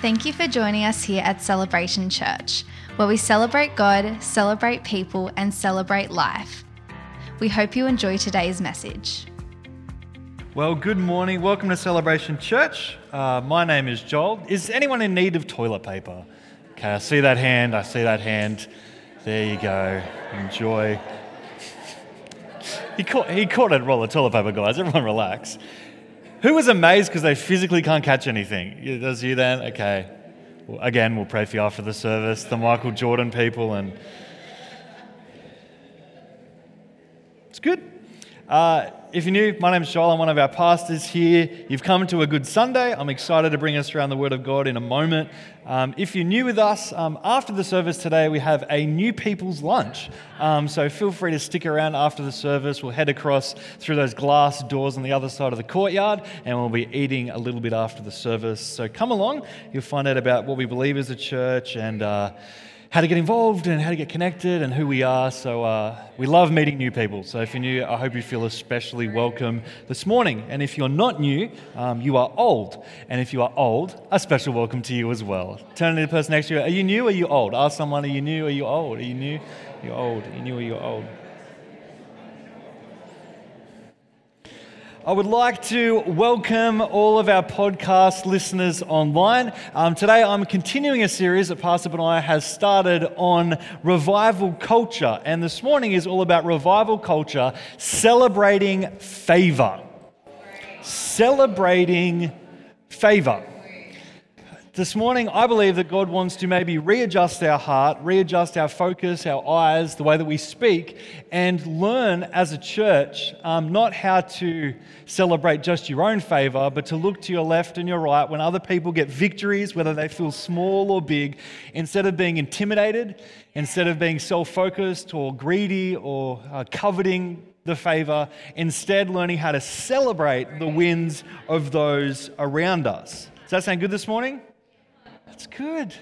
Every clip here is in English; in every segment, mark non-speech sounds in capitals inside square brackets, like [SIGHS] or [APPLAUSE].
Thank you for joining us here at Celebration Church, where we celebrate God, celebrate people, and celebrate life. We hope you enjoy today's message. Well, good morning. Welcome to Celebration Church. Uh, my name is Joel. Is anyone in need of toilet paper? Okay, I see that hand. I see that hand. There you go. Enjoy. [LAUGHS] He caught, he caught a roll of toilet paper, guys. Everyone relax. Who was amazed because they physically can't catch anything? Does you then? Okay. Well, again, we'll pray for you after the service. The Michael Jordan people, and it's good. Uh, if you're new, my name's Joel. I'm one of our pastors here. You've come to a good Sunday. I'm excited to bring us around the Word of God in a moment. Um, if you're new with us, um, after the service today, we have a new people's lunch. Um, so feel free to stick around after the service. We'll head across through those glass doors on the other side of the courtyard, and we'll be eating a little bit after the service. So come along. You'll find out about what we believe as a church and. Uh, how to get involved and how to get connected and who we are. So uh, we love meeting new people. So if you're new, I hope you feel especially welcome this morning. And if you're not new, um, you are old. And if you are old, a special welcome to you as well. Turn to the person next to you. Are you new or are you old? Ask someone, are you new or are you old? Are you new? You're old. Are you new or you're old? I would like to welcome all of our podcast listeners online. Um, today, I'm continuing a series that Pastor Benaiah has started on revival culture. And this morning is all about revival culture celebrating favor. Celebrating favor. This morning, I believe that God wants to maybe readjust our heart, readjust our focus, our eyes, the way that we speak, and learn as a church um, not how to celebrate just your own favor, but to look to your left and your right when other people get victories, whether they feel small or big, instead of being intimidated, instead of being self focused or greedy or uh, coveting the favor, instead, learning how to celebrate the wins of those around us. Does that sound good this morning? That's good.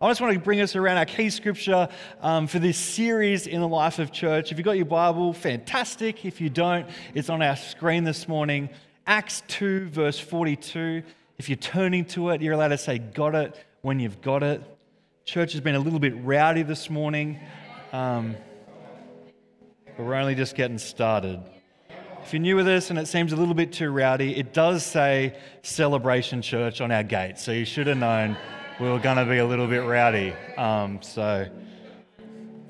I just want to bring us around our key scripture um, for this series in the life of church. If you've got your Bible, fantastic. If you don't, it's on our screen this morning. Acts 2, verse 42. If you're turning to it, you're allowed to say, Got it, when you've got it. Church has been a little bit rowdy this morning, um, but we're only just getting started. If you're new with us and it seems a little bit too rowdy, it does say Celebration Church on our gate, so you should have known we were going to be a little bit rowdy. Um, so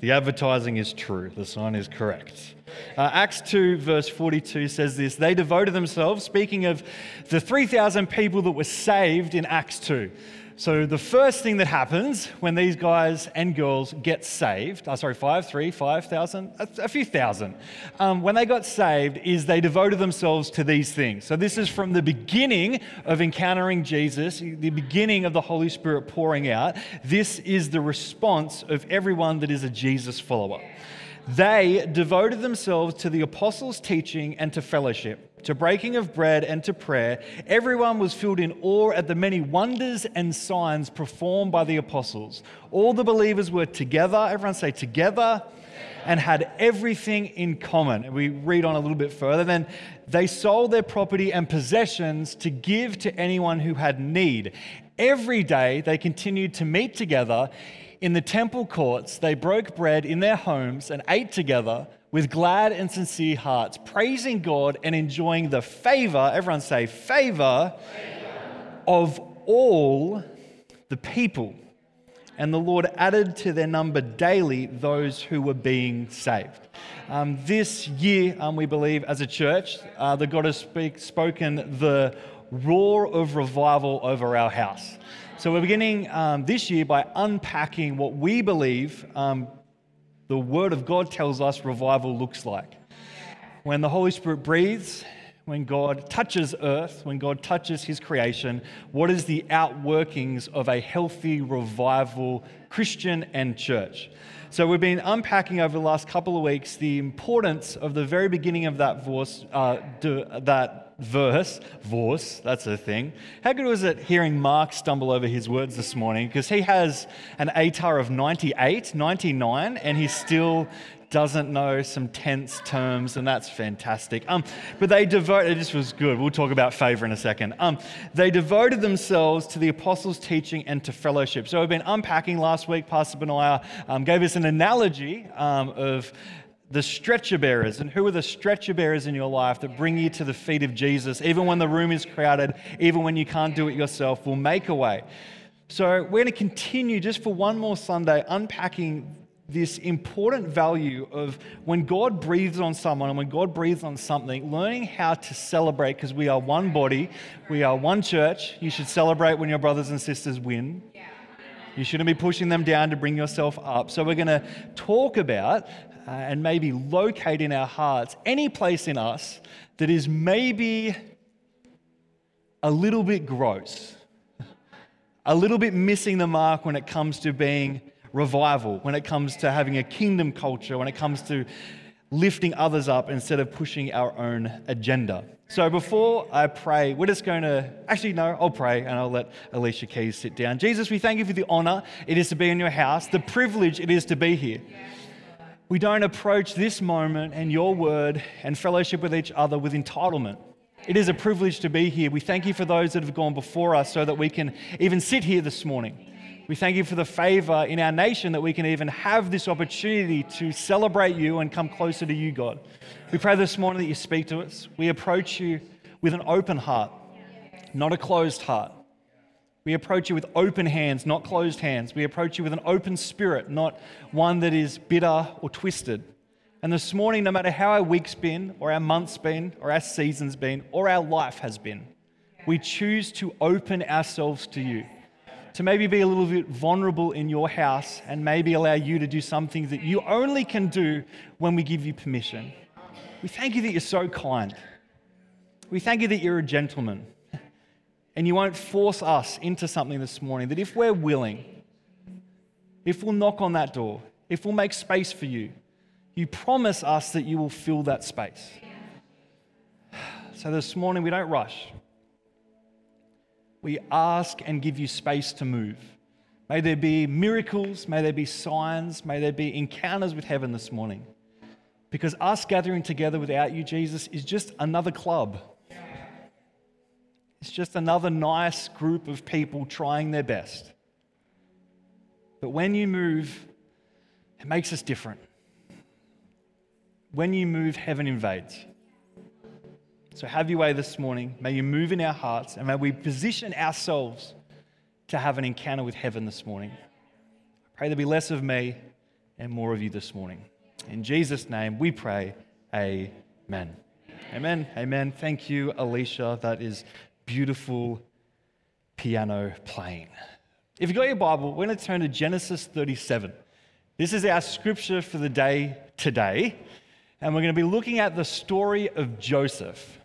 the advertising is true, the sign is correct. Uh, Acts 2, verse 42 says this They devoted themselves, speaking of the 3,000 people that were saved in Acts 2. So, the first thing that happens when these guys and girls get saved, oh, sorry, five, three, five thousand, a, a few thousand, um, when they got saved, is they devoted themselves to these things. So, this is from the beginning of encountering Jesus, the beginning of the Holy Spirit pouring out. This is the response of everyone that is a Jesus follower. They devoted themselves to the apostles' teaching and to fellowship to breaking of bread and to prayer, everyone was filled in awe at the many wonders and signs performed by the apostles. All the believers were together, everyone say together, and had everything in common. And we read on a little bit further. Then they sold their property and possessions to give to anyone who had need. Every day they continued to meet together in the temple courts. They broke bread in their homes and ate together with glad and sincere hearts, praising God and enjoying the favor, everyone say, favor, favor. of all the people. And the Lord added to their number daily those who were being saved. Um, this year, um, we believe, as a church, uh, that God has speak, spoken the roar of revival over our house. So we're beginning um, this year by unpacking what we believe um, the Word of God tells us revival looks like. When the Holy Spirit breathes, when God touches earth, when God touches His creation, what is the outworkings of a healthy revival, Christian and church? So, we've been unpacking over the last couple of weeks the importance of the very beginning of that verse, uh, that verse, verse, that's a thing. How good was it hearing Mark stumble over his words this morning? Because he has an ATAR of 98, 99, and he still doesn't know some tense terms, and that's fantastic. Um, but they devoted, this was good. We'll talk about favor in a second. Um, they devoted themselves to the apostles' teaching and to fellowship. So we've been unpacking last week. Pastor Benaiah um, gave us an analogy um, of the stretcher bearers. And who are the stretcher bearers in your life that bring you to the feet of Jesus, even when the room is crowded, even when you can't do it yourself, will make a way. So we're going to continue just for one more Sunday unpacking this important value of when God breathes on someone and when God breathes on something, learning how to celebrate because we are one body, we are one church. You should celebrate when your brothers and sisters win. You shouldn't be pushing them down to bring yourself up. So, we're going to talk about uh, and maybe locate in our hearts any place in us that is maybe a little bit gross, [LAUGHS] a little bit missing the mark when it comes to being revival, when it comes to having a kingdom culture, when it comes to lifting others up instead of pushing our own agenda. So before I pray, we're just going to actually, no, I'll pray and I'll let Alicia Keys sit down. Jesus, we thank you for the honor it is to be in your house, the privilege it is to be here. We don't approach this moment and your word and fellowship with each other with entitlement. It is a privilege to be here. We thank you for those that have gone before us so that we can even sit here this morning. We thank you for the favor in our nation that we can even have this opportunity to celebrate you and come closer to you, God. We pray this morning that you speak to us. We approach you with an open heart, not a closed heart. We approach you with open hands, not closed hands. We approach you with an open spirit, not one that is bitter or twisted. And this morning, no matter how our week's been, or our month's been, or our season's been, or our life has been, we choose to open ourselves to you to maybe be a little bit vulnerable in your house and maybe allow you to do something that you only can do when we give you permission. We thank you that you're so kind. We thank you that you're a gentleman and you won't force us into something this morning. That if we're willing, if we'll knock on that door, if we'll make space for you, you promise us that you will fill that space. [SIGHS] So this morning, we don't rush we ask and give you space to move. May there be miracles, may there be signs, may there be encounters with heaven this morning. Because us gathering together without you, Jesus, is just another club. It's just another nice group of people trying their best. But when you move, it makes us different. When you move, heaven invades. So have your way this morning. May you move in our hearts and may we position ourselves to have an encounter with heaven this morning. I pray there be less of me and more of you this morning. In Jesus' name we pray. Amen. Amen. Amen. Thank you, Alicia. That is beautiful piano playing. If you've got your Bible, we're going to turn to Genesis 37. This is our scripture for the day today. And we're going to be looking at the story of Joseph.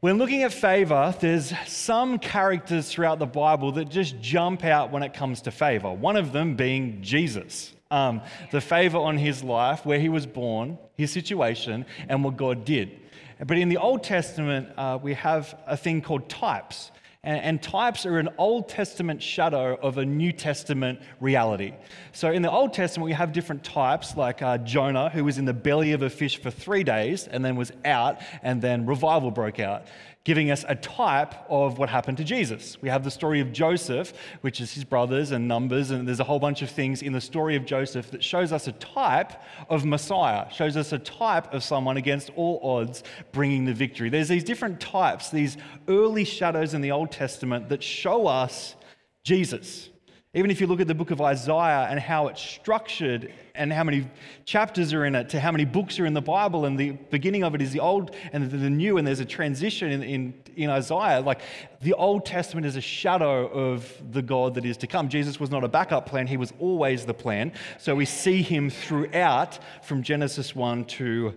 When looking at favor, there's some characters throughout the Bible that just jump out when it comes to favor. One of them being Jesus. Um, the favor on his life, where he was born, his situation, and what God did. But in the Old Testament, uh, we have a thing called types. And, and, types are an Old Testament shadow of a New Testament reality. So in the Old Testament, we have different types, like uh, Jonah, who was in the belly of a fish for three days and then was out, and then revival broke out giving us a type of what happened to Jesus. We have the story of Joseph, which is his brothers and numbers, and there's a whole bunch of things in the story of Joseph that shows us a type of Messiah, shows us a type of someone against all odds bringing the victory. There's these different types, these early shadows in the Old Testament that show us Jesus. Even if you look at the book of Isaiah and how it's structured and how many chapters are in it, to how many books are in the Bible, and the beginning of it is the Old and the New, and there's a transition in, in, in Isaiah. Like the Old Testament is a shadow of the God that is to come. Jesus was not a backup plan, he was always the plan. So we see him throughout from Genesis 1 to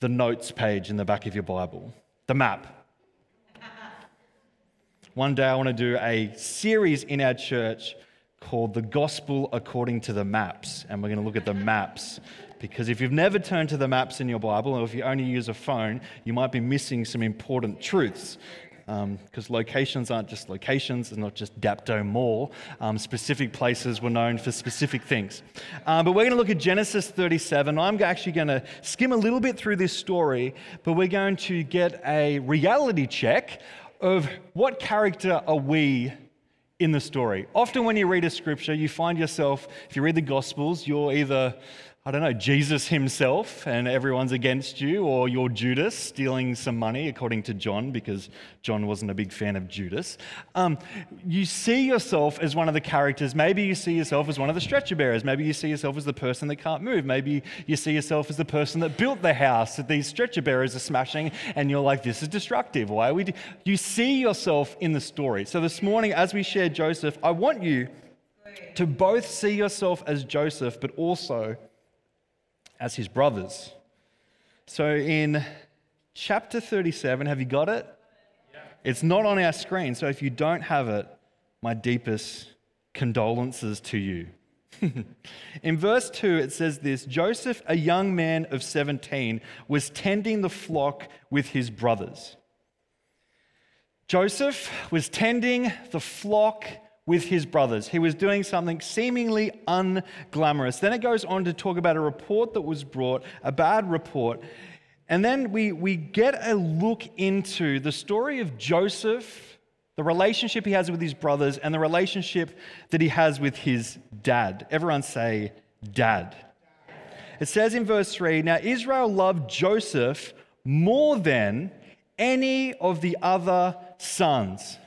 the notes page in the back of your Bible, the map. One day I want to do a series in our church called The Gospel According to the Maps. And we're going to look at the maps. Because if you've never turned to the maps in your Bible, or if you only use a phone, you might be missing some important truths. because um, locations aren't just locations, it's not just Dapto Mall. Um, specific places were known for specific things. Uh, but we're going to look at Genesis 37. I'm actually going to skim a little bit through this story, but we're going to get a reality check of what character are we in the story. Often, when you read a scripture, you find yourself, if you read the Gospels, you're either I don't know, Jesus himself and everyone's against you, or you're Judas stealing some money, according to John, because John wasn't a big fan of Judas. Um, you see yourself as one of the characters. Maybe you see yourself as one of the stretcher bearers. Maybe you see yourself as the person that can't move. Maybe you see yourself as the person that built the house that these stretcher bearers are smashing, and you're like, this is destructive. Why are we? Do-? You see yourself in the story. So this morning, as we share Joseph, I want you to both see yourself as Joseph, but also as his brothers. So in chapter 37, have you got it? Yeah. It's not on our screen, so if you don't have it, my deepest condolences to you. [LAUGHS] in verse 2, it says this Joseph, a young man of 17, was tending the flock with his brothers. Joseph was tending the flock with his brothers. He was doing something seemingly unglamorous. Then it goes on to talk about a report that was brought, a bad report. And then we, we get a look into the story of Joseph, the relationship he has with his brothers, and the relationship that he has with his dad. Everyone say, Dad. It says in verse 3 Now Israel loved Joseph more than any of the other sons.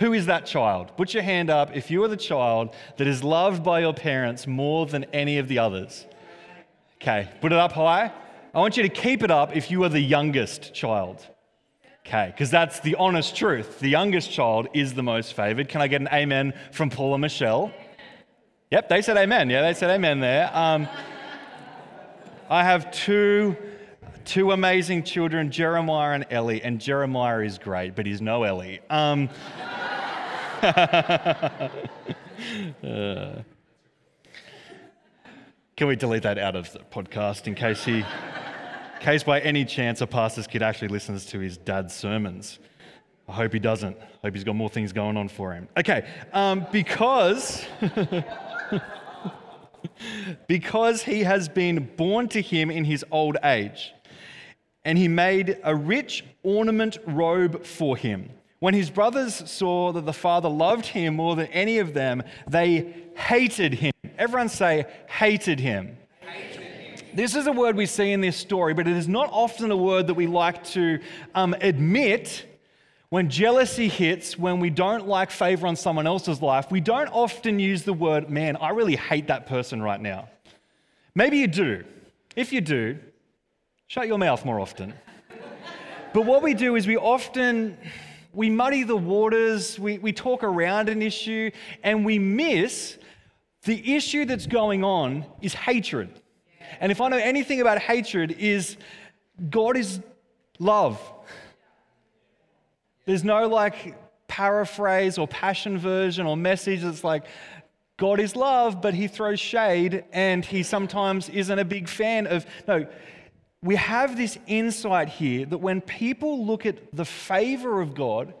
Who is that child? Put your hand up if you are the child that is loved by your parents more than any of the others. Okay, put it up high. I want you to keep it up if you are the youngest child. Okay, because that's the honest truth. The youngest child is the most favored. Can I get an amen from Paul and Michelle? Yep, they said amen. Yeah, they said amen there. Um, I have two, two amazing children, Jeremiah and Ellie, and Jeremiah is great, but he's no Ellie. Um, [LAUGHS] can we delete that out of the podcast in case he, in case by any chance a pastor's kid actually listens to his dad's sermons? I hope he doesn't. I hope he's got more things going on for him. Okay, um, because. [LAUGHS] because he has been born to him in his old age, and he made a rich ornament robe for him. When his brothers saw that the father loved him more than any of them, they hated him. Everyone say, hated him. This is a word we see in this story, but it is not often a word that we like to um, admit when jealousy hits, when we don't like favor on someone else's life. We don't often use the word, man, I really hate that person right now. Maybe you do. If you do, shut your mouth more often. but what we do is we often we muddy the waters, we, we talk around an issue, and we miss the issue that's going on is hatred. And if I know anything about hatred, is God is love. There's no like paraphrase or passion version or message that's like, God is love, but he throws shade and he sometimes isn't a big fan of. No, we have this insight here that when people look at the favor of God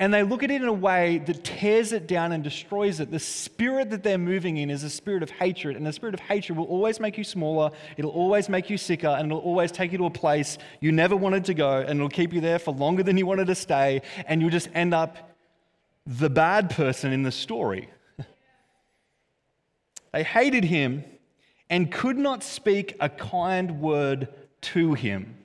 and they look at it in a way that tears it down and destroys it, the spirit that they're moving in is a spirit of hatred. And the spirit of hatred will always make you smaller, it'll always make you sicker, and it'll always take you to a place you never wanted to go, and it'll keep you there for longer than you wanted to stay, and you'll just end up the bad person in the story. [LAUGHS] they hated him and could not speak a kind word to him.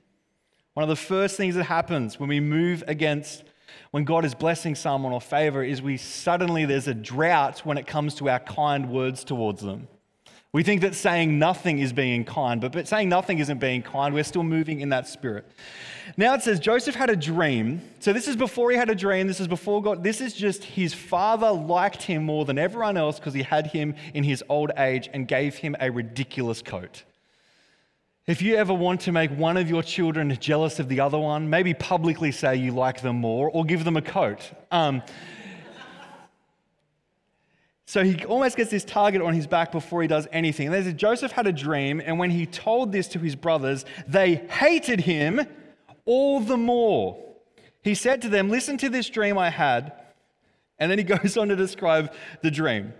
One of the first things that happens when we move against, when God is blessing someone or favor, is we suddenly, there's a drought when it comes to our kind words towards them. We think that saying nothing is being kind, but, but saying nothing isn't being kind. We're still moving in that spirit. Now it says Joseph had a dream. So this is before he had a dream. This is before God. This is just his father liked him more than everyone else because he had him in his old age and gave him a ridiculous coat. If you ever want to make one of your children jealous of the other one, maybe publicly say you like them more or give them a coat. Um, so he almost gets this target on his back before he does anything. And there's Joseph had a dream, and when he told this to his brothers, they hated him all the more. He said to them, Listen to this dream I had. And then he [LAUGHS] goes on to describe the dream.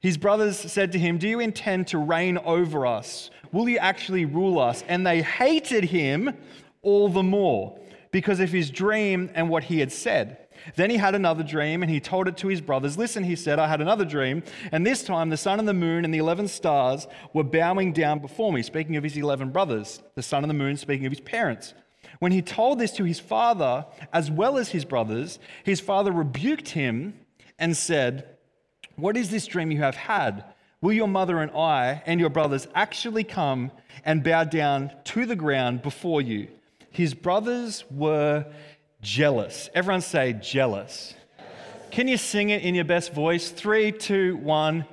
His brothers said to him, Do you intend to reign over us? Will you actually rule us? And they hated him all the more because of his dream and what he had said. Then he had another dream and he told it to his brothers. Listen, he said, I had another dream, and this time the sun and the moon and the 11 stars were bowing down before me. Speaking of his 11 brothers, the sun and the moon, speaking of his parents. When he told this to his father, as well as his brothers, his father rebuked him and said, What is this dream you have had? Will your mother and I and your brothers actually come and bow down to the ground before you? His brothers were jealous. Everyone say jealous. Can you sing it in your best voice? Three, two, one.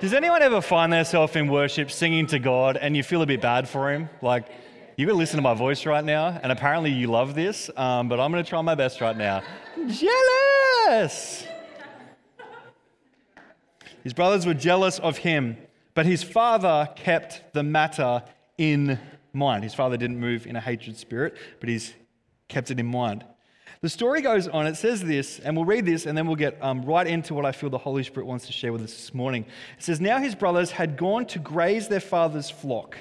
Does anyone ever find themselves in worship singing to God and you feel a bit bad for Him? Like, you can listen to my voice right now, and apparently you love this, um, but I'm going to try my best right now. Jealous! His brothers were jealous of him, but his father kept the matter in mind. His father didn't move in a hatred spirit, but he's kept it in mind. The story goes on, it says this, and we'll read this and then we'll get um, right into what I feel the Holy Spirit wants to share with us this morning. It says, Now his brothers had gone to graze their father's flock.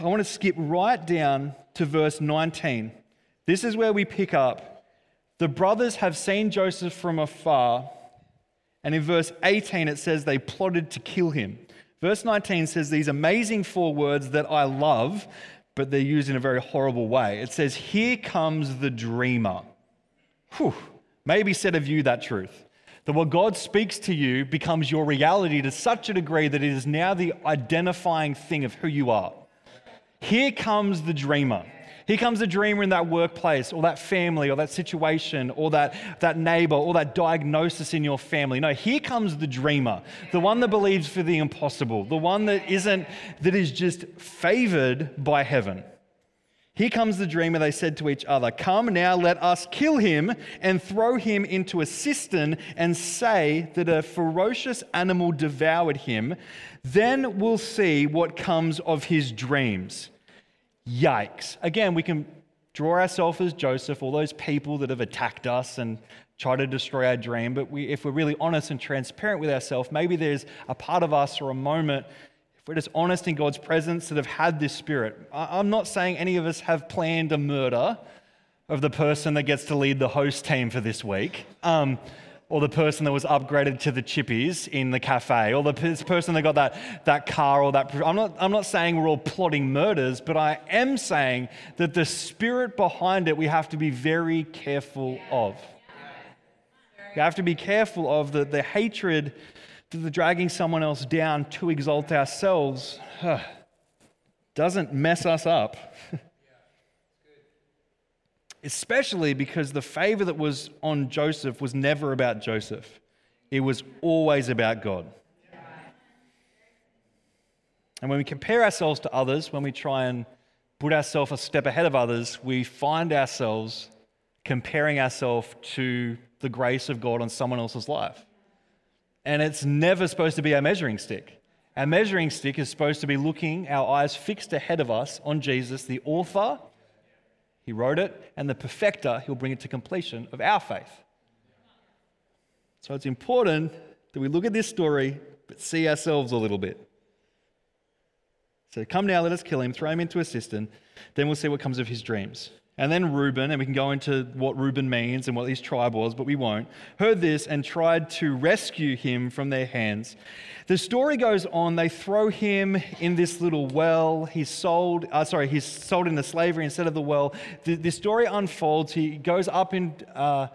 I want to skip right down to verse 19. This is where we pick up. The brothers have seen Joseph from afar, and in verse 18 it says they plotted to kill him. Verse 19 says these amazing four words that I love but they're used in a very horrible way. It says, Here comes the dreamer. Whew. Maybe said of you that truth. That what God speaks to you becomes your reality to such a degree that it is now the identifying thing of who you are. Here comes the dreamer. Here comes the dreamer in that workplace or that family or that situation or that, that neighbor or that diagnosis in your family. No, here comes the dreamer, the one that believes for the impossible, the one that isn't, that is just favored by heaven. Here comes the dreamer, they said to each other, Come now, let us kill him and throw him into a cistern and say that a ferocious animal devoured him. Then we'll see what comes of his dreams. Yikes. Again, we can draw ourselves as Joseph, all those people that have attacked us and try to destroy our dream. But we, if we're really honest and transparent with ourselves, maybe there's a part of us or a moment, if we're just honest in God's presence, that have had this spirit. I'm not saying any of us have planned a murder of the person that gets to lead the host team for this week. Um, or the person that was upgraded to the chippies in the cafe, or the person that got that, that car, or that. I'm not, I'm not saying we're all plotting murders, but I am saying that the spirit behind it we have to be very careful of. We have to be careful of the, the hatred, the dragging someone else down to exalt ourselves. doesn't mess us up. [LAUGHS] especially because the favor that was on Joseph was never about Joseph, it was always about God. And when we compare ourselves to others, when we try and put ourselves a step ahead of others, we find ourselves comparing ourselves to the grace of God on someone else's life. And it's never supposed to be our measuring stick. Our measuring stick is supposed to be looking, our eyes fixed ahead of us on Jesus, the author he wrote it, and the perfecter, he'll bring it to completion of our faith. So it's important that we look at this story, but see ourselves a little bit. So come now, let us kill him, throw him into a cistern, then we'll see what comes of his dreams. And then Reuben, and we can go into what Reuben means and what his tribe was, but we won't, heard this and tried to rescue him from their hands. The story goes on, they throw him in this little well. He's sold, uh, sorry, he's sold into slavery instead of the well. The, the story unfolds. He goes up in. Uh,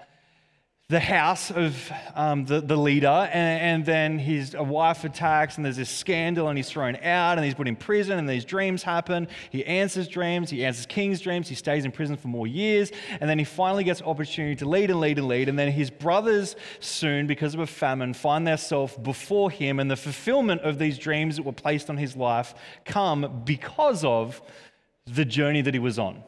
the house of um, the, the leader, and, and, then his wife attacks, and there's this scandal, and he's thrown out, and he's put in prison, and these dreams happen. He answers dreams, he answers king's dreams, he stays in prison for more years, and then he finally gets opportunity to lead and lead and lead, and then his brothers soon, because of a famine, find themselves before him, and the fulfillment of these dreams that were placed on his life come because of the journey that he was on.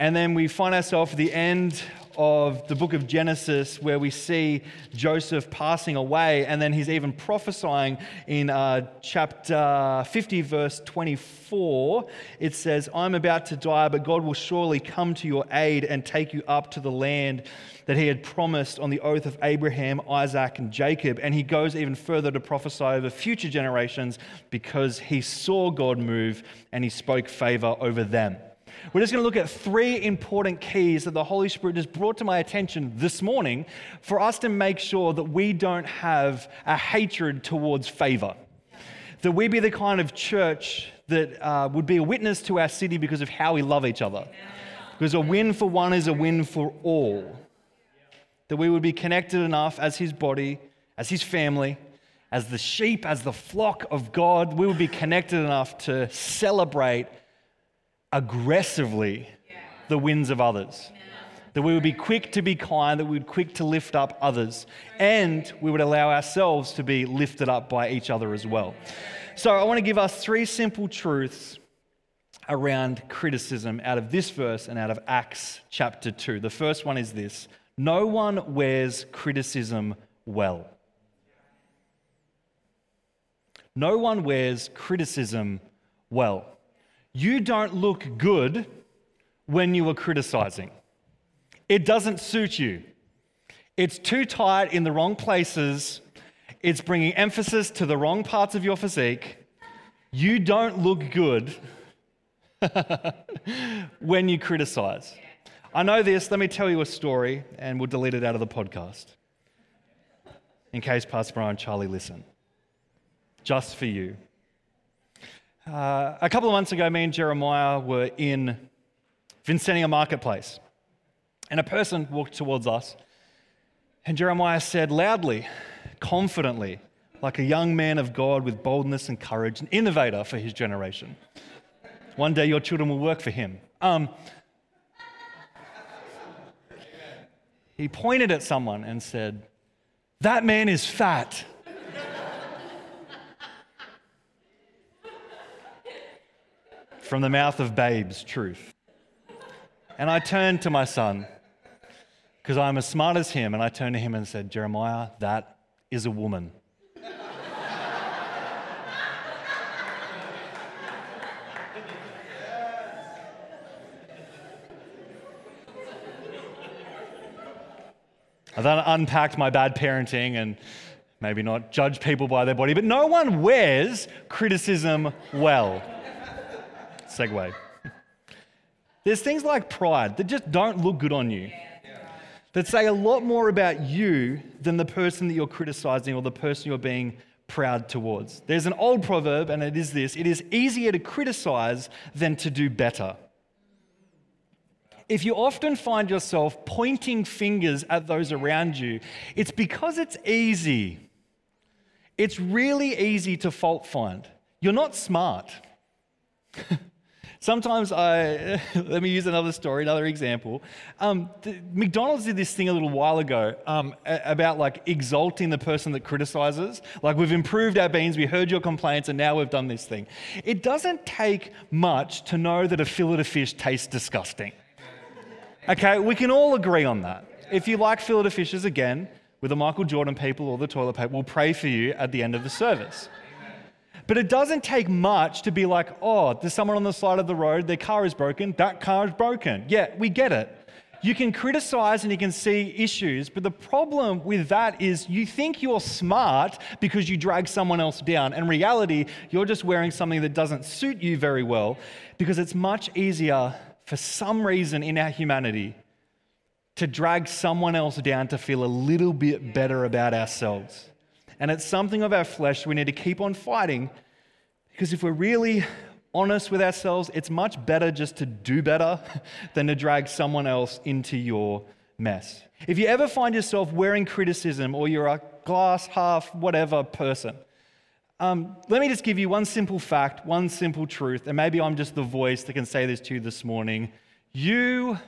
And then we find ourselves at the end of the book of Genesis where we see Joseph passing away, and then he's even prophesying in uh, chapter 50, verse 24. It says, I'm about to die, but God will surely come to your aid and take you up to the land that he had promised on the oath of Abraham, Isaac, and Jacob. And he goes even further to prophesy over future generations because he saw God move and he spoke favor over them. We're just going to look at three important keys that the Holy Spirit has brought to my attention this morning for us to make sure that we don't have a hatred towards favor. That we be the kind of church that uh, would be a witness to our city because of how we love each other. Because a win for one is a win for all. That we would be connected enough as His body, as His family, as the sheep, as the flock of God, we would be connected enough to celebrate aggressively the wins of others. That we would be quick to be kind, that we would be quick to lift up others, and we would allow ourselves to be lifted up by each other as well. So, I want to give us three simple truths around criticism out of this verse and out of Acts chapter 2. The first one is this no one wears criticism well. No one wears criticism well. You don't look good when you are criticizing. It doesn't suit you. It's too tight in the wrong places. It's bringing emphasis to the wrong parts of your physique. You don't look good [LAUGHS] when you criticize. I know this. Let me tell you a story, and we'll delete it out of the podcast. In case Pastor Brian Charlie listen. Just for you. Uh, a couple of months ago, me and Jeremiah were in Vincentia Marketplace, and a person walked towards us, and Jeremiah said loudly, confidently, like a young man of God with boldness and courage, an innovator for his generation. One day your children will work for him. Um, he pointed at someone and said, That man is fat. From the mouth of babes, truth. And I turned to my son, because I'm as smart as him, and I turned to him and said, Jeremiah, that is a woman. I then unpacked my bad parenting and maybe not judge people by their body, but no one wears criticism well segue. There's things like pride that just don't look good on you, that say a lot more about you than the person that you're criticizing or the person you're being proud towards. There's an old proverb, and it is this it is easier to criticize than to do better. If you often find yourself pointing fingers at those around you, it's because it's easy. It's really easy to fault find. You're not smart. [LAUGHS] Sometimes I, [LAUGHS] let me use another story, another example. Um, McDonald's did this thing a little while ago um, about like exalting the person that criticizes. Like, we've improved our beans, we heard your complaints, and now we've done this thing. It doesn't take much to know that a fillet of fish tastes disgusting. Okay, we can all agree on that. If you like fillet of fishes, again, with the Michael Jordan people or the toilet paper, we'll pray for you at the end of the service. But it doesn't take much to be like, oh, there's someone on the side of the road, their car is broken, that car is broken. Yeah, we get it. You can criticize and you can see issues, but the problem with that is you think you're smart because you drag someone else down. In reality, you're just wearing something that doesn't suit you very well because it's much easier for some reason in our humanity to drag someone else down to feel a little bit better about ourselves. And it's something of our flesh we need to keep on fighting because if we're really honest with ourselves, it's much better just to do better [LAUGHS] than to drag someone else into your mess. If you ever find yourself wearing criticism or you're a glass half whatever person, um, let me just give you one simple fact, one simple truth, and maybe I'm just the voice that can say this to you this morning. You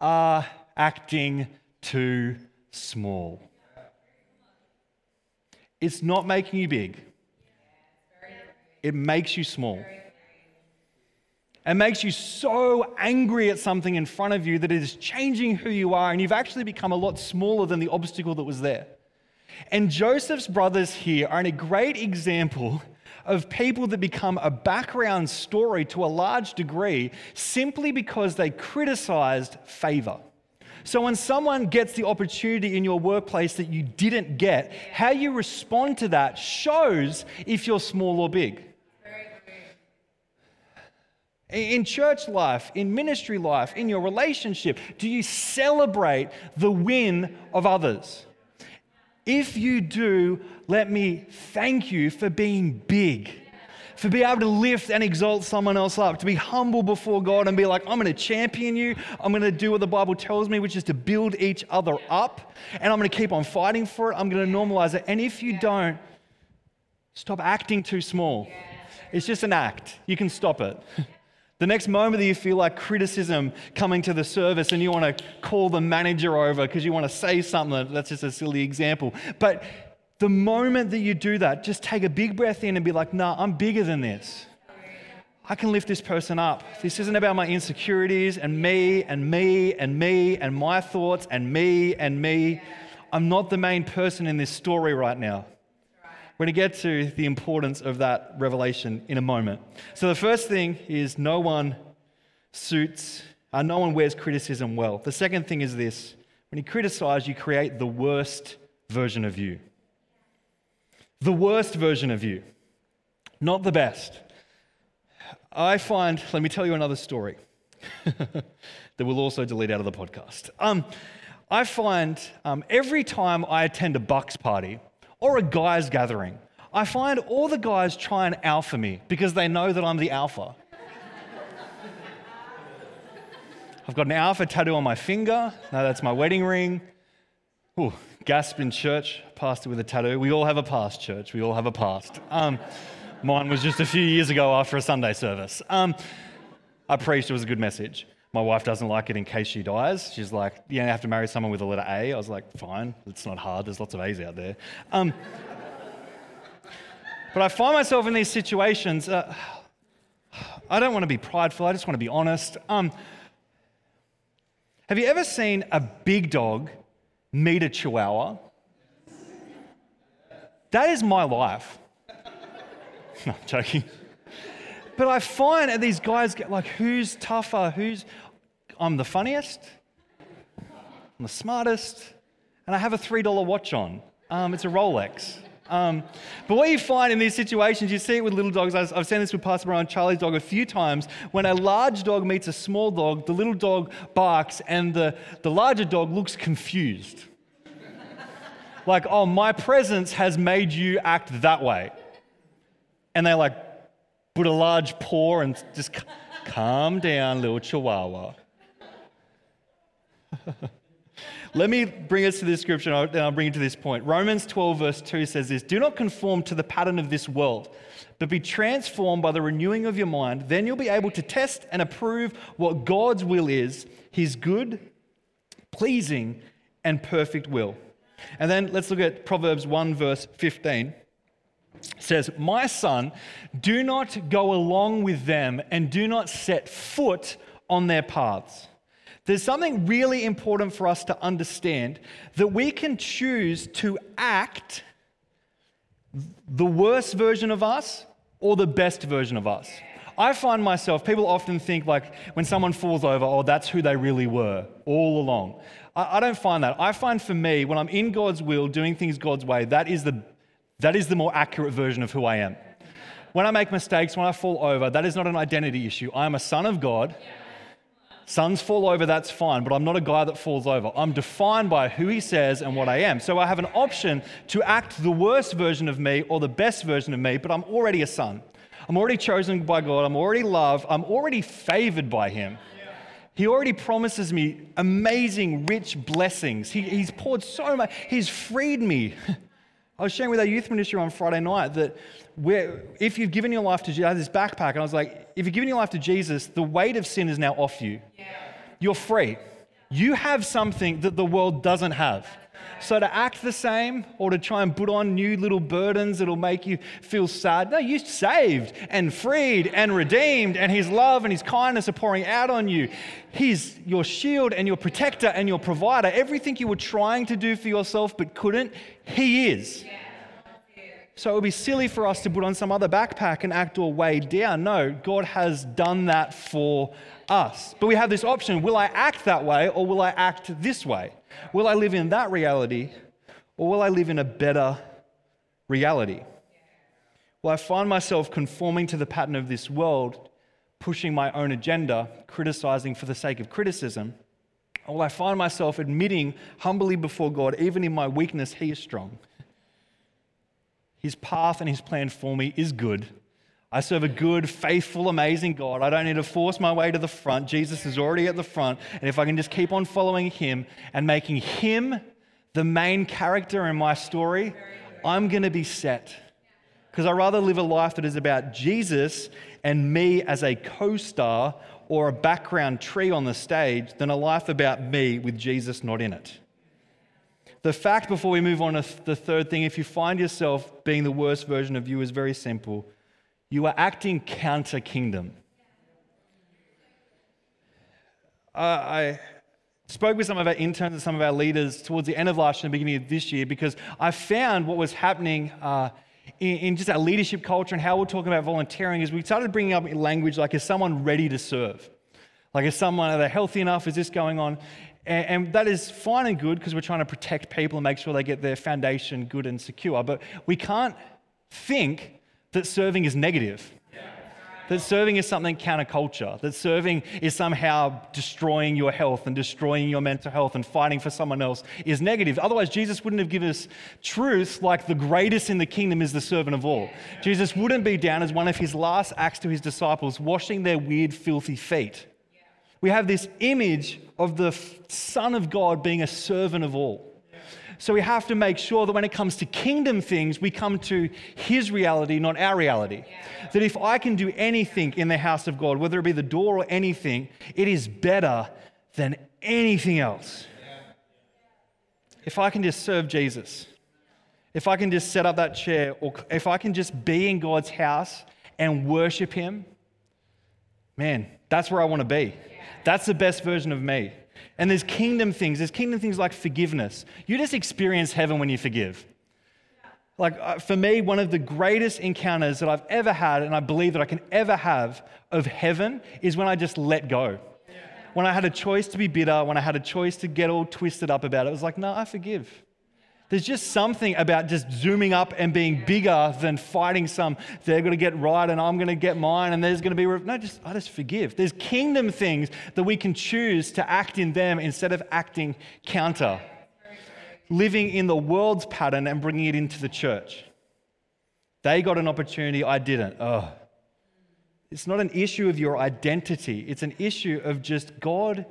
are acting too small. It's not making you big, it makes you small. and makes you so angry at something in front of you that it is changing who you are, and you've actually become a lot smaller than the obstacle that was there. And Joseph's brothers here are a great example of people that become a background story to a large degree simply because they criticized favor. So, when someone gets the opportunity in your workplace that you didn't get, how you respond to that shows if you're small or big. In church life, in ministry life, in your relationship, do you celebrate the win of others? If you do, let me thank you for being big, for be able to lift and exalt someone else up, to be humble before God and be like, I'm going to champion you. I'm going to do what the Bible tells me, which is to build each other up. And I'm going to keep on fighting for it. I'm going to normalize it. And if you don't, stop acting too small. It's just an act. You can stop it. [LAUGHS] The next moment that you feel like criticism coming to the service and you want to call the manager over because you want to say something, that's just a silly example. But the moment that you do that, just take a big breath in and be like, nah, I'm bigger than this. I can lift this person up. This isn't about my insecurities and me and me and me and my thoughts and me and me. I'm not the main person in this story right now. We're going to get to the importance of that revelation in a moment. So, the first thing is no one suits, uh, no one wears criticism well. The second thing is this when you criticize, you create the worst version of you. The worst version of you, not the best. I find, let me tell you another story [LAUGHS] that we'll also delete out of the podcast. Um, I find um, every time I attend a Bucks party, or a guys' gathering, I find all the guys try and alpha me because they know that I'm the alpha. I've got an alpha tattoo on my finger. No, that's my wedding ring. Ooh, gasp in church, pastor with a tattoo. We all have a past, church. We all have a past. Um, mine was just a few years ago after a Sunday service. Um, I preached, it was a good message. My wife doesn't like it in case she dies. She's like, you have to marry someone with a letter A. I was like, fine, it's not hard. There's lots of A's out there. Um, but I find myself in these situations. Uh, I don't want to be prideful. I just want to be honest. Um, have you ever seen a big dog meet a chihuahua? That is my life. [LAUGHS] no, I'm joking. But I find that these guys get like, who's tougher? Who's. I'm the funniest, I'm the smartest, and I have a $3 watch on. Um, it's a Rolex. Um, but what you find in these situations, you see it with little dogs. I've seen this with Pastor Brian Charlie's dog a few times. When a large dog meets a small dog, the little dog barks and the, the larger dog looks confused. [LAUGHS] like, oh, my presence has made you act that way. And they're like, put a large paw and just calm down, little chihuahua. [LAUGHS] Let me bring us to this scripture and I'll bring it to this point. Romans 12, verse 2 says this Do not conform to the pattern of this world, but be transformed by the renewing of your mind. Then you'll be able to test and approve what God's will is, his good, pleasing, and perfect will. And then let's look at Proverbs 1, verse 15 says, My son, do not go along with them and do not set foot on their paths. There's something really important for us to understand that we can choose to act the worst version of us or the best version of us. I find myself, people often think like when someone falls over, oh, that's who they really were all along. I, I don't find that. I find for me, when I'm in God's will, doing things God's way, that is the that is the more accurate version of who I am. When I make mistakes, when I fall over, that is not an identity issue. I am a son of God. Sons fall over, that's fine, but I'm not a guy that falls over. I'm defined by who he says and what I am. So I have an option to act the worst version of me or the best version of me, but I'm already a son. I'm already chosen by God. I'm already loved. I'm already favored by him. He already promises me amazing, rich blessings. He, he's poured so much. He's freed me. [LAUGHS] I was sharing with our youth ministry on Friday night that if you've given your life to Jesus, I had this backpack, and I was like, if you've given your life to Jesus, the weight of sin is now off you. Yeah. You're free. You have something that the world doesn't have. So to act the same or to try and put on new little burdens that'll make you feel sad, no, you're saved and freed and redeemed, and His love and His kindness are pouring out on you. He's your shield and your protector and your provider. Everything you were trying to do for yourself but couldn't, He is. So it would be silly for us to put on some other backpack and act all weighed down. No, God has done that for us. But we have this option will I act that way or will I act this way? Will I live in that reality or will I live in a better reality? Will I find myself conforming to the pattern of this world, pushing my own agenda, criticizing for the sake of criticism? Or will I find myself admitting humbly before God, even in my weakness, He is strong? His path and His plan for me is good. I serve a good, faithful, amazing God. I don't need to force my way to the front. Jesus is already at the front. And if I can just keep on following Him and making Him the main character in my story, I'm going to be set. Because I rather live a life that is about Jesus and me as a co star or a background tree on the stage than a life about me with Jesus not in it. The fact, before we move on to the third thing, if you find yourself being the worst version of you, is very simple. You are acting counter kingdom. Uh, I spoke with some of our interns and some of our leaders towards the end of last year and beginning of this year because I found what was happening uh, in, in, just our leadership culture and how we're talking about volunteering is we started bringing up language like, is someone ready to serve? Like, is someone, are they healthy enough? Is this going on? And, and that is fine and good because we're trying to protect people and make sure they get their foundation good and secure. But we can't think that serving is negative. That serving is something counterculture, that serving is somehow destroying your health and destroying your mental health and fighting for someone else is negative. Otherwise, Jesus wouldn't have given us truth like the greatest in the kingdom is the servant of all. Jesus wouldn't be down as one of his last acts to his disciples, washing their weird, filthy feet we have this image of the Son of God being a servant of all. So we have to make sure that when it comes to kingdom things, we come to His reality, not our reality. Yeah. That if I can do anything in the house of God, whether it be the door or anything, it is better than anything else. Yeah. If I can just serve Jesus, if I can just set up that chair, or if I can just be in God's house and worship Him, man, that's where I want to be. That's the best version of me. And there's kingdom things. There's kingdom things like forgiveness. You just experience heaven when you forgive. Like, uh, for me, one of the greatest encounters that I've ever had, and I believe that I can ever have of heaven, is when I just let go. When I had a choice to be bitter, when I had a choice to get all twisted up about it, it was like, no, I forgive. There's just something about just zooming up and being bigger than fighting some, they're going to get right and I'm going to get mine and there's going to be, no, just, I just forgive. There's kingdom things that we can choose to act in them instead of acting counter. Living in the world's pattern and bringing it into the church. They got an opportunity, I didn't. Oh. It's not an issue of your identity, it's an issue of just God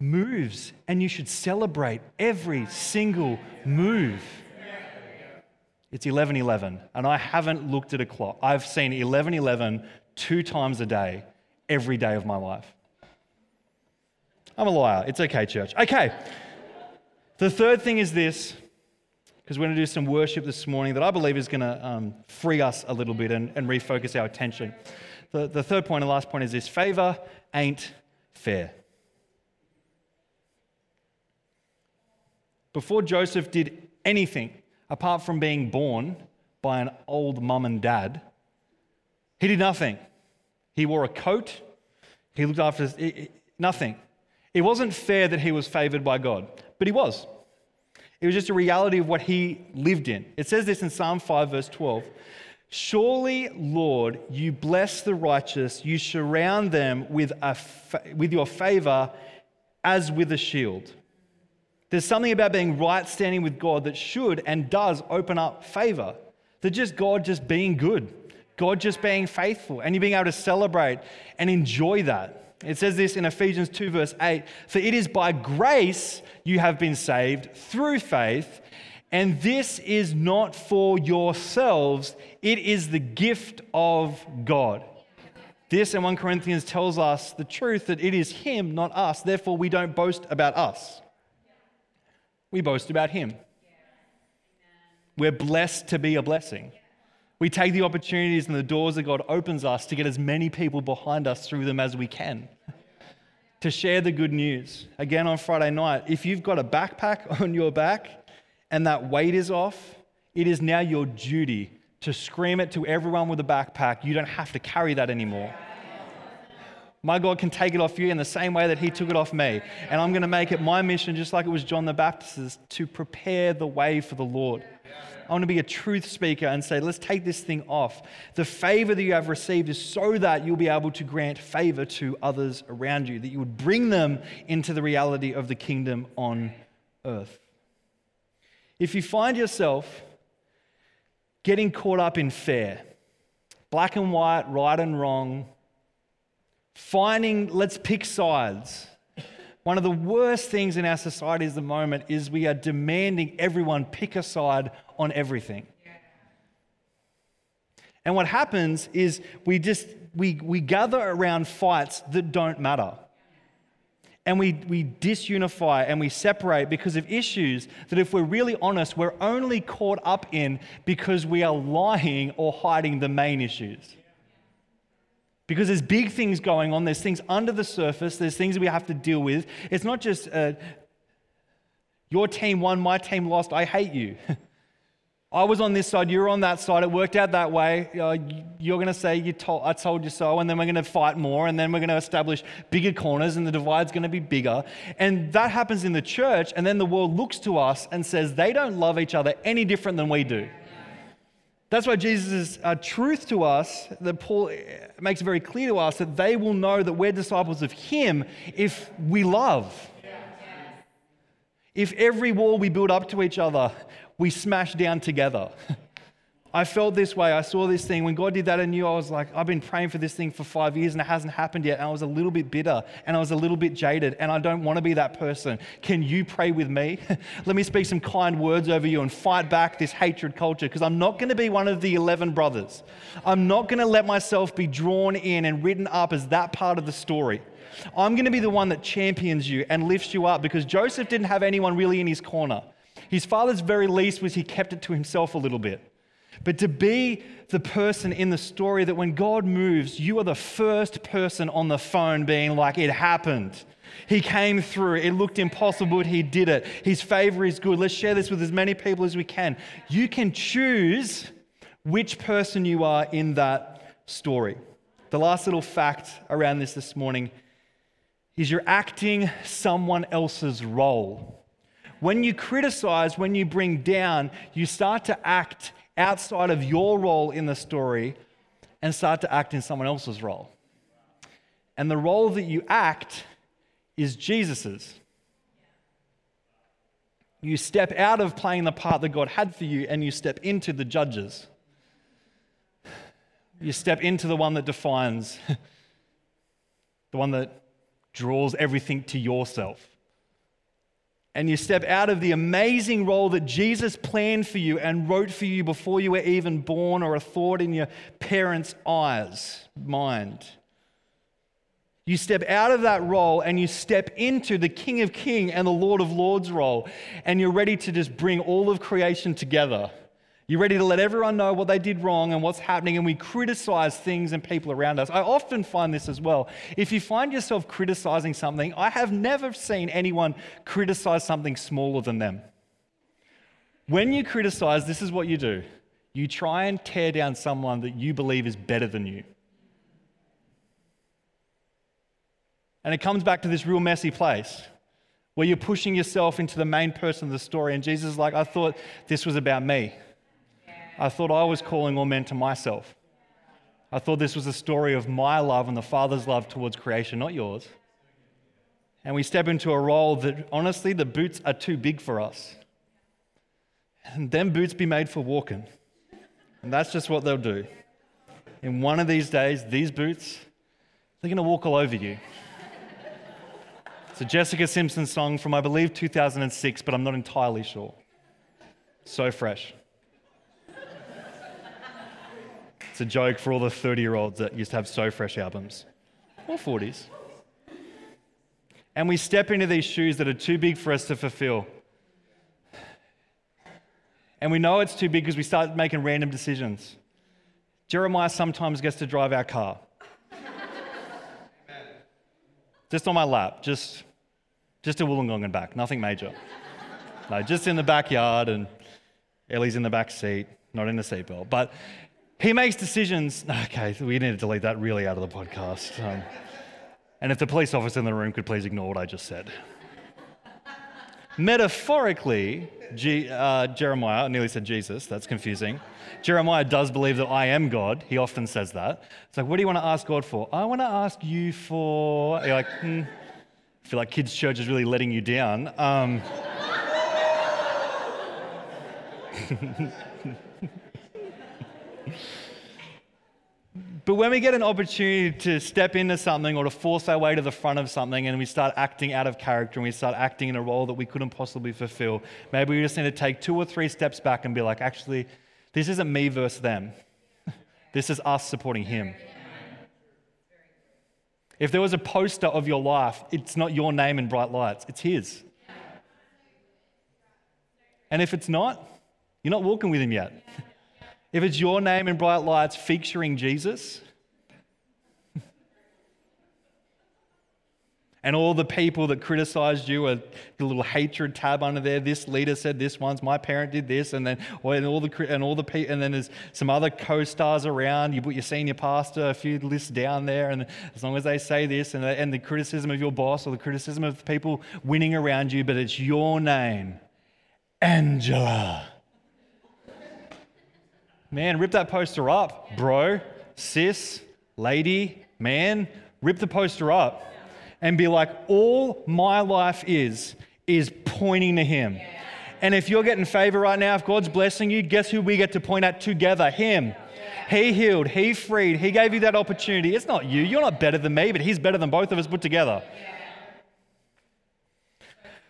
moves, and you should celebrate every single move. It's 11:11, and I haven't looked at a clock. I've seen 11:11 two times a day, every day of my life. I'm a liar. It's okay, church. Okay. The third thing is this, because we're going to do some worship this morning that I believe is going to um, free us a little bit and, and refocus our attention. The, the third point and last point is this favor ain't fair. Before Joseph did anything apart from being born by an old mum and dad, he did nothing. He wore a coat, he looked after his, nothing. It wasn't fair that he was favored by God, but he was. It was just a reality of what he lived in. It says this in Psalm 5, verse 12 Surely, Lord, you bless the righteous, you surround them with, a fa- with your favor as with a shield. There's something about being right standing with God that should and does open up favor. That just God just being good, God just being faithful, and you being able to celebrate and enjoy that. It says this in Ephesians 2, verse 8 For it is by grace you have been saved through faith, and this is not for yourselves, it is the gift of God. This in 1 Corinthians tells us the truth that it is Him, not us. Therefore, we don't boast about us we boast about him. We're blessed to be a blessing. We take the opportunities and the doors that God opens us to get as many people behind us through them as we can. to share the good news. Again, on Friday night, if you've got a backpack [LAUGHS] on your back and that weight is off, it is now your duty to scream it to everyone with a backpack. You don't have to carry that anymore. My God can take it off you in the same way that He took it off me. And I'm going to make it my mission, just like it was John the Baptist's, to prepare the way for the Lord. I want to be a truth speaker and say, let's take this thing off. The favor that you have received is so that you'll be able to grant favor to others around you, that you would bring them into the reality of the kingdom on earth. If you find yourself getting caught up in fair, black and white, right and wrong, finding, let's pick sides. One of the worst things in our society at the moment is we are demanding everyone pick a side on everything. And what happens is we just we, we gather around fights that don't matter and we, we disunify and we separate because of issues that, if we're really honest, we're only caught up in because we are lying or hiding the main issues. Because there's big things going on, there's things under the surface, there's things that we have to deal with. It's not just uh, your team won, my team lost, I hate you. [LAUGHS] I was on this side, you were on that side. It worked out that way. Uh, you're going to say, you told, I told you so, and then we're going to fight more, and then we're going to establish bigger corners, and the divide's going to be bigger. And that happens in the church, and then the world looks to us and says they don't love each other any different than we do. That's why Jesus' uh, truth to us, that Paul uh, makes it very clear to us, that they will know that we're disciples of Him if we love. If every wall we build up to each other we smash down together. [LAUGHS] I felt this way. I saw this thing. When God did that, I knew I was like, I've been praying for this thing for five years and it hasn't happened yet. And I was a little bit bitter and I was a little bit jaded and I don't want to be that person. Can you pray with me? [LAUGHS] Let me speak some kind words over you and fight back this hatred culture because I'm not going to be one of the 11 brothers. I'm not going to let myself be drawn in and written up as that part of the story. I'm going to be the one that champions you and lifts you up because Joseph didn't have anyone really in his corner. His father's very least was he kept it to himself a little bit. But to be the person in the story that when God moves, you are the first person on the phone being like, it happened. He came through. It looked impossible, but he did it. His favor is good. Let's share this with as many people as we can. You can choose which person you are in that story. The last little fact around this this morning is you're acting someone else's role. When you criticize, when you bring down, you start to act outside of your role in the story and start to act in someone else's role. And the role that you act is Jesus's. You step out of playing the part that God had for you and you step into the judges. You step into the one that defines, [LAUGHS] the one that draws everything to yourself and you step out of the amazing role that Jesus planned for you and wrote for you before you were even born or a thought in your parents' eyes, mind. You step out of that role and you step into the King of Kings and the Lord of Lords role, and you're ready to just bring all of creation together you're ready to let everyone know what they did wrong and what's happening, and we criticize things and people around us. I often find this as well. If you find yourself criticizing something, I have never seen anyone criticize something smaller than them. When you criticize, this is what you do you try and tear down someone that you believe is better than you. And it comes back to this real messy place where you're pushing yourself into the main person of the story. And Jesus is like, I thought this was about me. I thought I was calling all men to myself. I thought this was a story of my love and the Father's love towards creation, not yours. And we step into a role that honestly, the boots are too big for us. And them boots be made for walking. And that's just what they'll do. In one of these days, these boots, they're going to walk all over you. It's a Jessica Simpson song from, I believe, 2006, but I'm not entirely sure. So fresh. It's a joke for all the 30 year olds that used to have So Fresh albums, or 40s. And we step into these shoes that are too big for us to fulfill. And we know it's too big because we start making random decisions. Jeremiah sometimes gets to drive our car. just on my lap, just, just a Wollongong and back, nothing major. no, just in the backyard, and Ellie's in the back seat, not in the seatbelt. But he makes decisions. [LAUGHS] Okay, we need to delete that really out of the podcast. Um, and if the police officer in the room could please ignore what I just said. Metaphorically, G, uh, Jeremiah, nearly said Jesus, that's confusing. Jeremiah does believe that I am God. He often says that. It's like, what do you want to ask God for? I want to ask you for. You're like, hmm. I feel like kids' church is really letting you down. Um, [LAUGHS] But when we get an opportunity to step into something or to force our way to the front of something and we start acting out of character and we start acting in a role that we couldn't possibly fulfill, maybe we just need to take two or three steps back and be like, actually, this isn't me versus them. [LAUGHS] this is us supporting him. If there was a poster of your life, it's not your name in bright lights, it's his. And if it's not, you're not walking with him yet. [LAUGHS] If it's your name in bright lights featuring Jesus, [LAUGHS] and all the people that criticized you the little hatred tab under there. This leader said this once. My parent did this, and then and all the and all the people, and then there's some other co-stars around. You put your senior pastor a few lists down there, and as long as they say this, and and the criticism of your boss or the criticism of the people winning around you, but it's your name, Angela. Man, rip that poster up, bro, sis, lady, man. Rip the poster up and be like, all my life is, is pointing to Him. And if you're getting favor right now, if God's blessing you, guess who we get to point at together? Him. He healed, He freed, He gave you that opportunity. It's not you. You're not better than me, but He's better than both of us put together.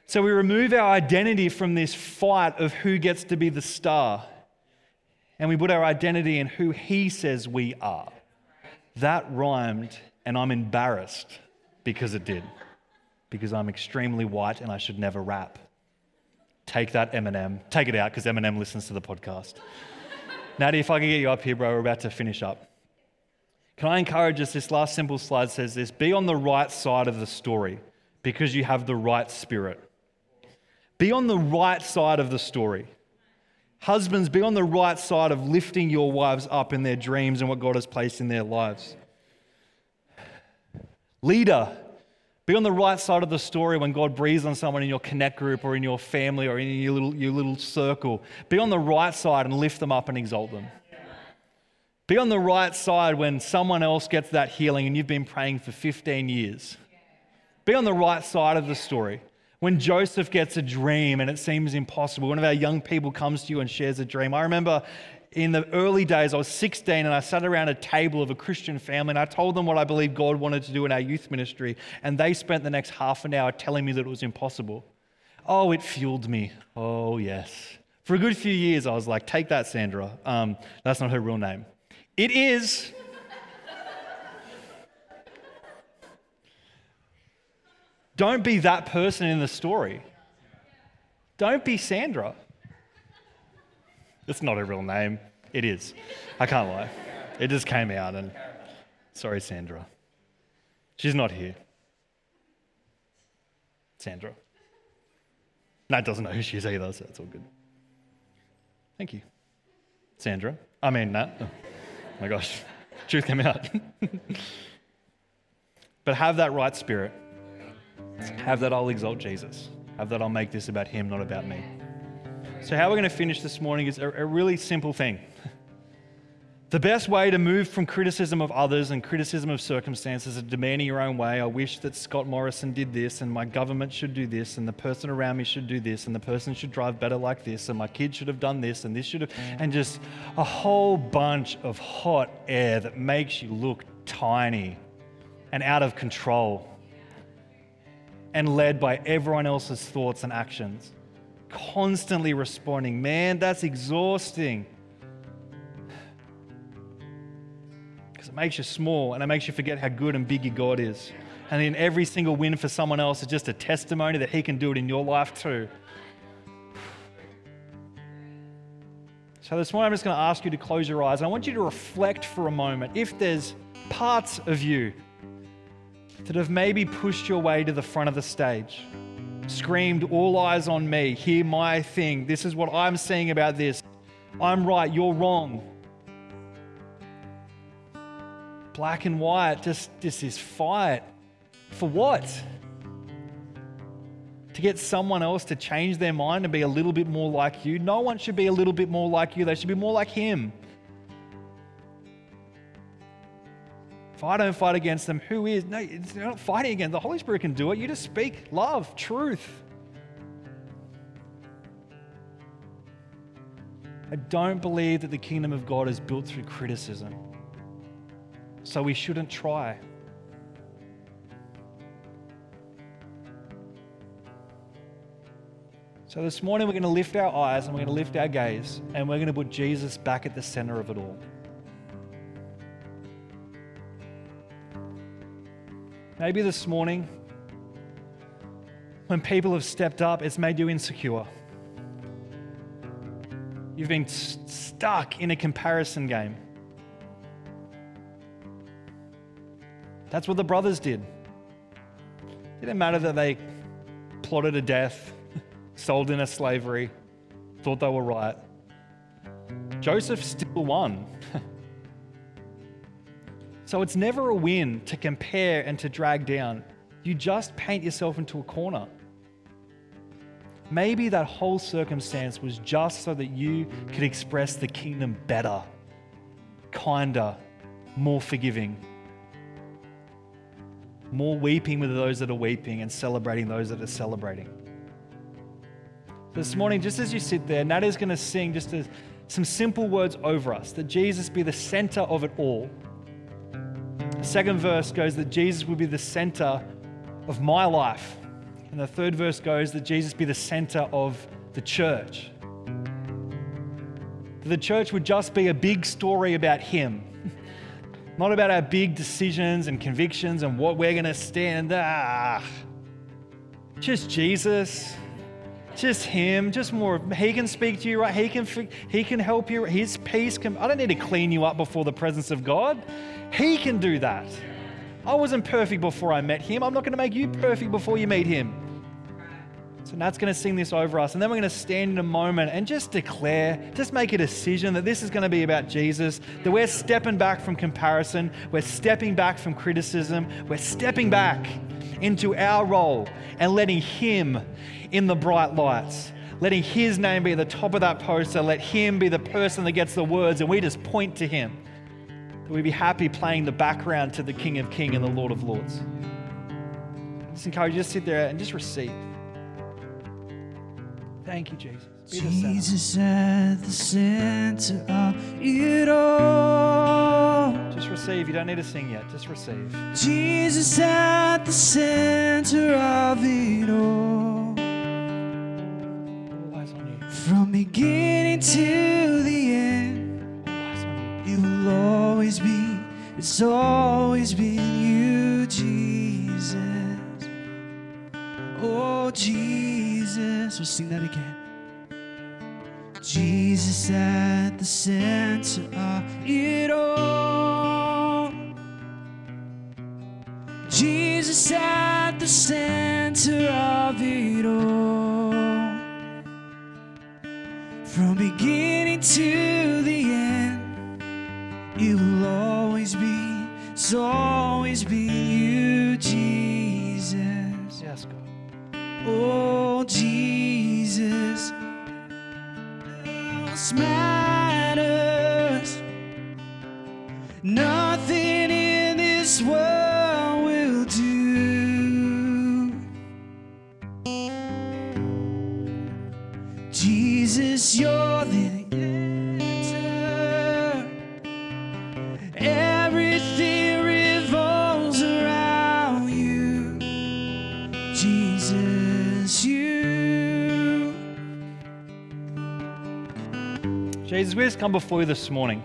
So we remove our identity from this fight of who gets to be the star and we put our identity in who He says we are. That rhymed, and I'm embarrassed because it did. Because I'm extremely white and I should never rap. Take that, Eminem. Take it out because Eminem listens to the podcast. Natty, if I can get you up here, bro, we're about to finish up. Can I encourage us? This last simple slide says this be on the right side of the story because you have the right spirit. Be on the right side of the story. Husbands, be on the right side of lifting your wives up in their dreams and what God has placed in their lives. Leader, be on the right side of the story when God breathes on someone in your connect group or in your family or in your little, your little circle. Be on the right side and lift them up and exalt them. Be on the right side when someone else gets that healing and you've been praying for 15 years. Be on the right side of the story. When Joseph gets a dream and it seems impossible, one of our young people comes to you and shares a dream. I remember in the early days, I was 16 and I sat around a table of a Christian family and I told them what I believe God wanted to do in our youth ministry. And they spent the next half an hour telling me that it was impossible. Oh, it fueled me. Oh, yes. For a good few years, I was like, take that, Sandra. Um, that's not her real name. It is. Don't be that person in the story. Don't be Sandra. It's not a real name. It is. I can't lie. It just came out and sorry, Sandra. She's not here. Sandra. Nat doesn't know who she is either, so that's all good. Thank you. Sandra. I mean, Nat. Oh my gosh. Truth came out. [LAUGHS] but have that right spirit. Have that I'll exalt Jesus. Have that I'll make this about Him, not about me. So, how we're going to finish this morning is a, a really simple thing. [LAUGHS] The best way to move from criticism of others and criticism of circumstances and demanding your own way, I wish that Scott Morrison did this, and my government should do this, and the person around me should do this, and the person should drive better like this, and my kid should have done this, and this should have, and just a whole bunch of hot air that makes you look tiny and out of control and led by everyone else's thoughts and actions. Constantly responding. Man, that's exhausting. [SIGHS] Because it makes you small and it makes you forget how good and big your God is. And in every single win for someone else is just a testimony that He can do it in your life too. [SIGHS] So this morning I'm just going to ask you to close your eyes. I want you to reflect for a moment if there's parts of you that have maybe pushed your way to the front of the stage, screamed, All eyes on me, hear my thing, this is what I'm saying about this. I'm right, you're wrong. Black and white, just, just this fight. For what? To get someone else to change their mind and be a little bit more like you? No one should be a little bit more like you, they should be more like Him. If I don't fight against them, who is? No, you're not fighting against. The Holy Spirit can do it. You just speak love, truth. I don't believe that the kingdom of God is built through criticism. So we shouldn't try. So this morning we're going to lift our eyes and we're going to lift our gaze and we're going to put Jesus back at the center of it all. Maybe this morning, when people have stepped up, it's made you insecure. You've been st- stuck in a comparison game. That's what the brothers did. It didn't matter that they plotted a death, [LAUGHS] sold into slavery, thought they were right. Joseph still won. So it's never a win to compare and to drag down. You just paint yourself into a corner. Maybe that whole circumstance was just so that you could express the kingdom better, kinder, more forgiving, more weeping with those that are weeping and celebrating those that are celebrating. This morning, just as you sit there, Nata's going to sing just some simple words over us that Jesus be the center of it all the second verse goes that Jesus will be the center of my life. And the third verse goes that Jesus be the center of the church. The church would just be a big story about Him, [LAUGHS] not about our big decisions and convictions and what we're going to stand. Ah, just Jesus, just Him, just more. He can speak to you, right? He can, he can help you. His peace can. I don't need to clean you up before the presence of God. He can do that. I wasn't perfect before I met him. I'm not going to make you perfect before you meet him. So Nat's going to sing this over us, and then we're going to stand in a moment and just declare, just make a decision that this is going to be about Jesus, that we're stepping back from comparison, we're stepping back from criticism, we're stepping back into our role and letting Him in the bright lights, letting His name be at the top of that poster, let Him be the person that gets the words, and we just point to Him we'd be happy playing the background to the King of Kings and the Lord of Lords. Just encourage you to sit there and just receive. Thank you, Jesus. Jesus at the center of it all. Just receive. You don't need to sing yet. Just receive. Jesus at the center of it all. All eyes on you. From beginning to the end, All eyes on you. you will always be. It's always been you, Jesus. Oh, Jesus. We'll sing that again. Jesus at the center of it all. Jesus at the center of it all. From beginning to the end, you will always be, it's always been you, Jesus. Yes, God. Oh, Jesus, else matters. Nothing in this world You're the answer. Everything revolves around you. Jesus, you. Jesus, we just come before you this morning.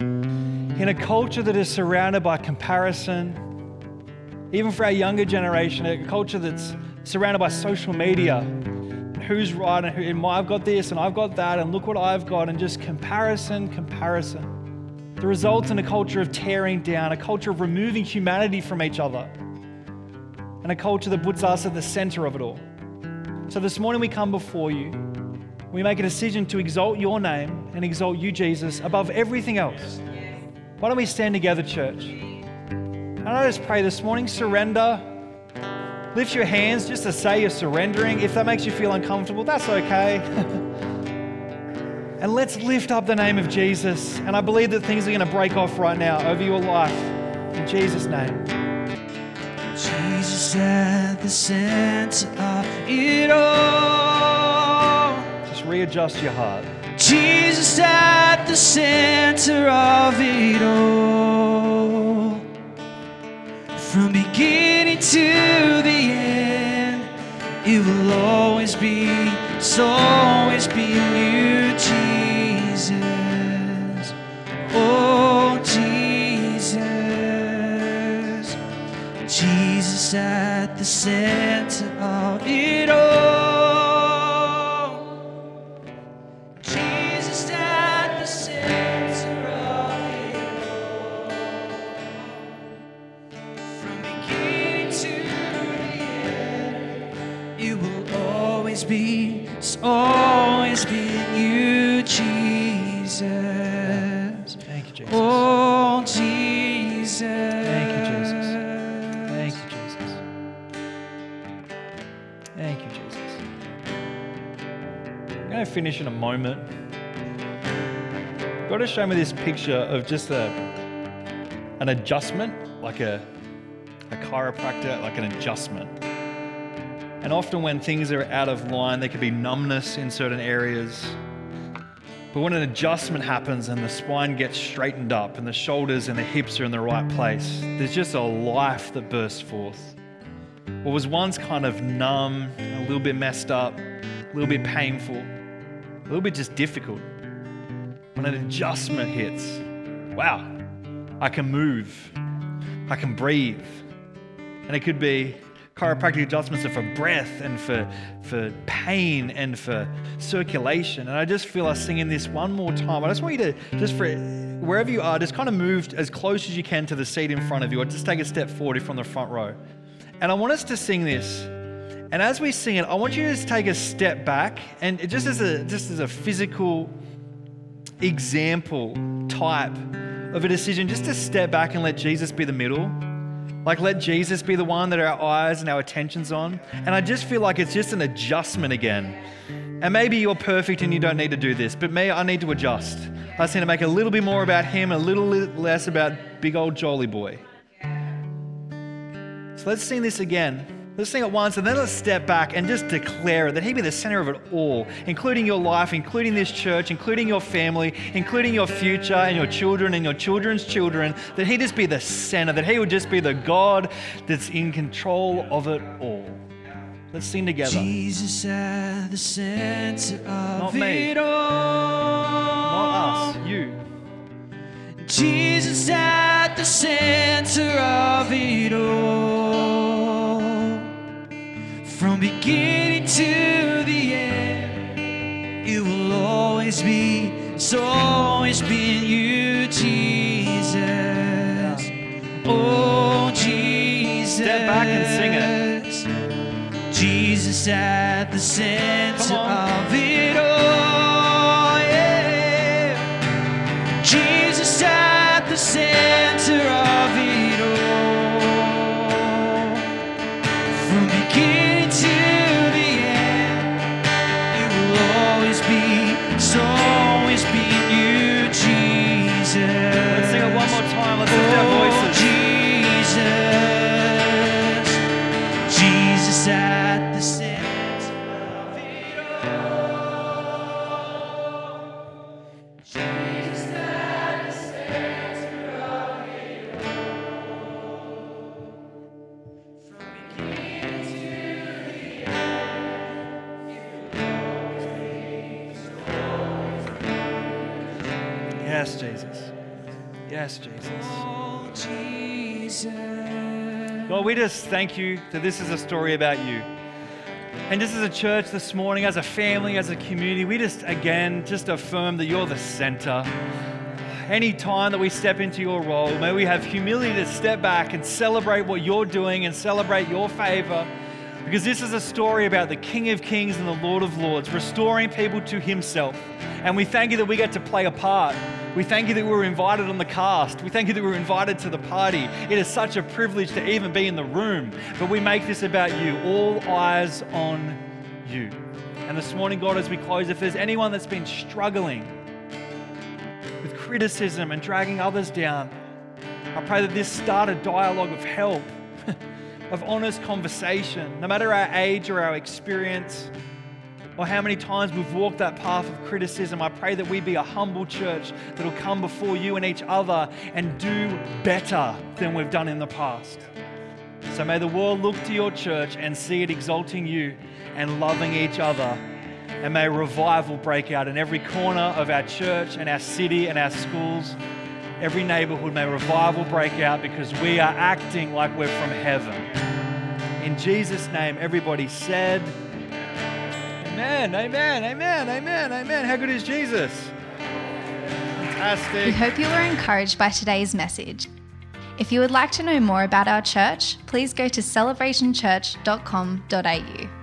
In a culture that is surrounded by comparison, even for our younger generation, a culture that's surrounded by social media, who's right and, who, and I've got this and I've got that and look what I've got and just comparison, comparison. The results in a culture of tearing down, a culture of removing humanity from each other, and a culture that puts us at the center of it all. So this morning we come before you. We make a decision to exalt your name and exalt you, Jesus, above everything else. Why don't we stand together, church? And I just pray this morning surrender. Lift your hands just to say you're surrendering. If that makes you feel uncomfortable, that's okay. [LAUGHS] and let's lift up the name of Jesus. And I believe that things are going to break off right now over your life. In Jesus' name. Jesus at the center of it all. Just readjust your heart. Jesus at the center of it all. From beginning to the end, it will always be, it's always been you, Jesus. Oh, Jesus. Jesus at the center of it all. Be, it's always been you, Jesus. Thank you, Jesus. Oh, Jesus. Thank you, Jesus. Thank you, Jesus. Thank you, Jesus. I'm going to finish in a moment. Gotta show me this picture of just a, an adjustment, like a, a chiropractor, like an adjustment. And often when things are out of line, there can be numbness in certain areas. But when an adjustment happens and the spine gets straightened up and the shoulders and the hips are in the right place, there's just a life that bursts forth. What was once kind of numb, a little bit messed up, a little bit painful, a little bit just difficult. When an adjustment hits, wow, I can move, I can breathe. And it could be chiropractic adjustments are for breath and for, for pain and for circulation. And I just feel us singing this one more time. I just want you to, just for wherever you are, just kind of move as close as you can to the seat in front of you, or just take a step forward if from the front row. And I want us to sing this. And as we sing it, I want you to just take a step back and just as a just as a physical example type of a decision, just to step back and let Jesus be the middle. Like, let Jesus be the one that our eyes and our attention's on. And I just feel like it's just an adjustment again. And maybe you're perfect and you don't need to do this, but me, I need to adjust. I just need to make a little bit more about him, a little less about big old jolly boy. So let's sing this again. Let's sing it once and then let's step back and just declare it that He be the center of it all, including your life, including this church, including your family, including your future and your children and your children's children. That He just be the center, that He would just be the God that's in control of it all. Let's sing together. Jesus at the center of Not me. it all. Not us, you. Jesus at the center of it all. From beginning to the end, it will always be, it's always been you, Jesus. Oh, Jesus. Step back and sing it. Jesus at the center of it Jesus. God, we just thank you that this is a story about you. And just as a church this morning, as a family, as a community, we just again just affirm that you're the center. Any time that we step into your role, may we have humility to step back and celebrate what you're doing and celebrate your favor. Because this is a story about the King of Kings and the Lord of Lords, restoring people to Himself. And we thank you that we get to play a part. We thank you that we were invited on the cast. We thank you that we were invited to the party. It is such a privilege to even be in the room. But we make this about you, all eyes on you. And this morning, God, as we close, if there's anyone that's been struggling with criticism and dragging others down, I pray that this start a dialogue of help, [LAUGHS] of honest conversation, no matter our age or our experience or how many times we've walked that path of criticism. I pray that we be a humble church that'll come before you and each other and do better than we've done in the past. So may the world look to your church and see it exalting you and loving each other. And may revival break out in every corner of our church and our city and our schools. Every neighborhood may revival break out because we are acting like we're from heaven. In Jesus' name, everybody said, Amen, amen, amen, amen, amen. How good is Jesus? We hope you were encouraged by today's message. If you would like to know more about our church, please go to celebrationchurch.com.au.